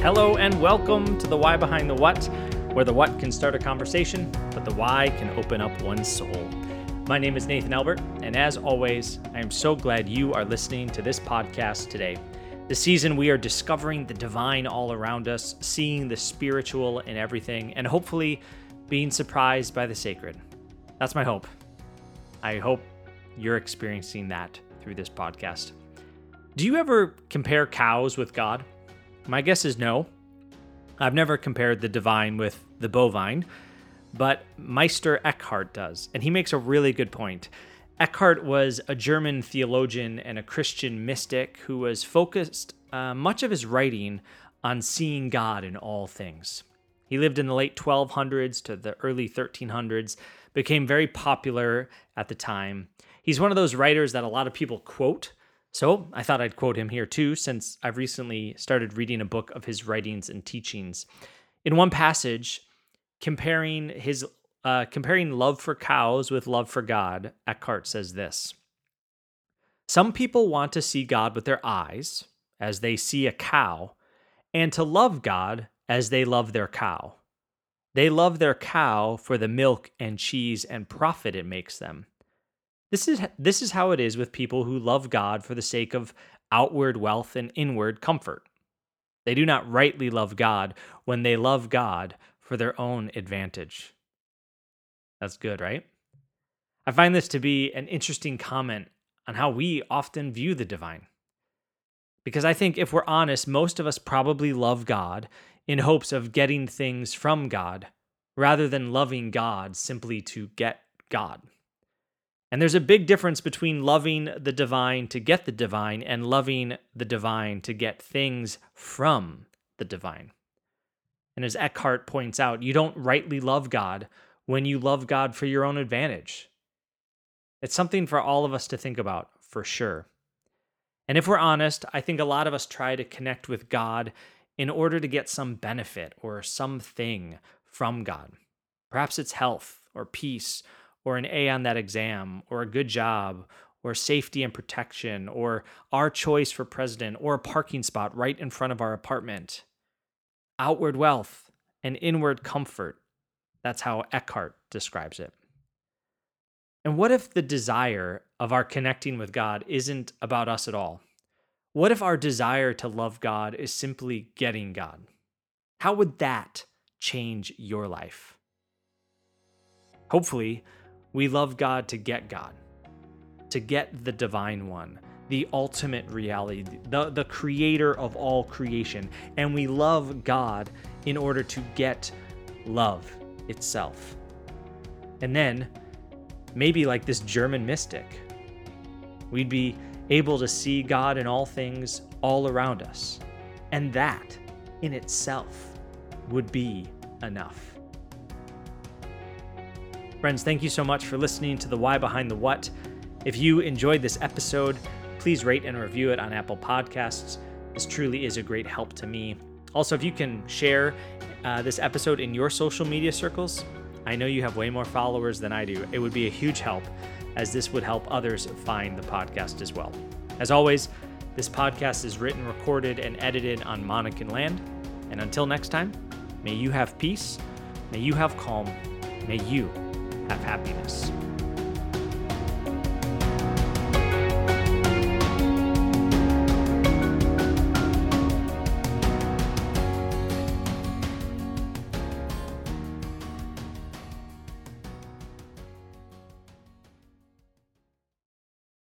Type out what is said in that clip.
Hello, and welcome to the Why Behind the What, where the what can start a conversation, but the why can open up one's soul. My name is Nathan Albert, and as always, I am so glad you are listening to this podcast today. This season, we are discovering the divine all around us, seeing the spiritual in everything, and hopefully being surprised by the sacred. That's my hope. I hope you're experiencing that through this podcast. Do you ever compare cows with God? My guess is no. I've never compared the divine with the bovine, but Meister Eckhart does, and he makes a really good point. Eckhart was a German theologian and a Christian mystic who was focused uh, much of his writing on seeing God in all things. He lived in the late 1200s to the early 1300s, became very popular at the time. He's one of those writers that a lot of people quote so I thought I'd quote him here too, since I've recently started reading a book of his writings and teachings. In one passage, comparing his uh, comparing love for cows with love for God, Eckhart says this: Some people want to see God with their eyes, as they see a cow, and to love God as they love their cow. They love their cow for the milk and cheese and profit it makes them. This is this is how it is with people who love God for the sake of outward wealth and inward comfort. They do not rightly love God when they love God for their own advantage. That's good, right? I find this to be an interesting comment on how we often view the divine. Because I think if we're honest, most of us probably love God in hopes of getting things from God rather than loving God simply to get God. And there's a big difference between loving the divine to get the divine and loving the divine to get things from the divine. And as Eckhart points out, you don't rightly love God when you love God for your own advantage. It's something for all of us to think about, for sure. And if we're honest, I think a lot of us try to connect with God in order to get some benefit or something from God. Perhaps it's health or peace or an A on that exam, or a good job, or safety and protection, or our choice for president, or a parking spot right in front of our apartment. Outward wealth and inward comfort. That's how Eckhart describes it. And what if the desire of our connecting with God isn't about us at all? What if our desire to love God is simply getting God? How would that change your life? Hopefully, we love God to get God, to get the divine one, the ultimate reality, the, the creator of all creation. And we love God in order to get love itself. And then, maybe like this German mystic, we'd be able to see God in all things all around us. And that in itself would be enough. Friends, thank you so much for listening to the Why Behind the What. If you enjoyed this episode, please rate and review it on Apple Podcasts. This truly is a great help to me. Also, if you can share uh, this episode in your social media circles, I know you have way more followers than I do. It would be a huge help, as this would help others find the podcast as well. As always, this podcast is written, recorded, and edited on Monacan land. And until next time, may you have peace, may you have calm, may you have happiness.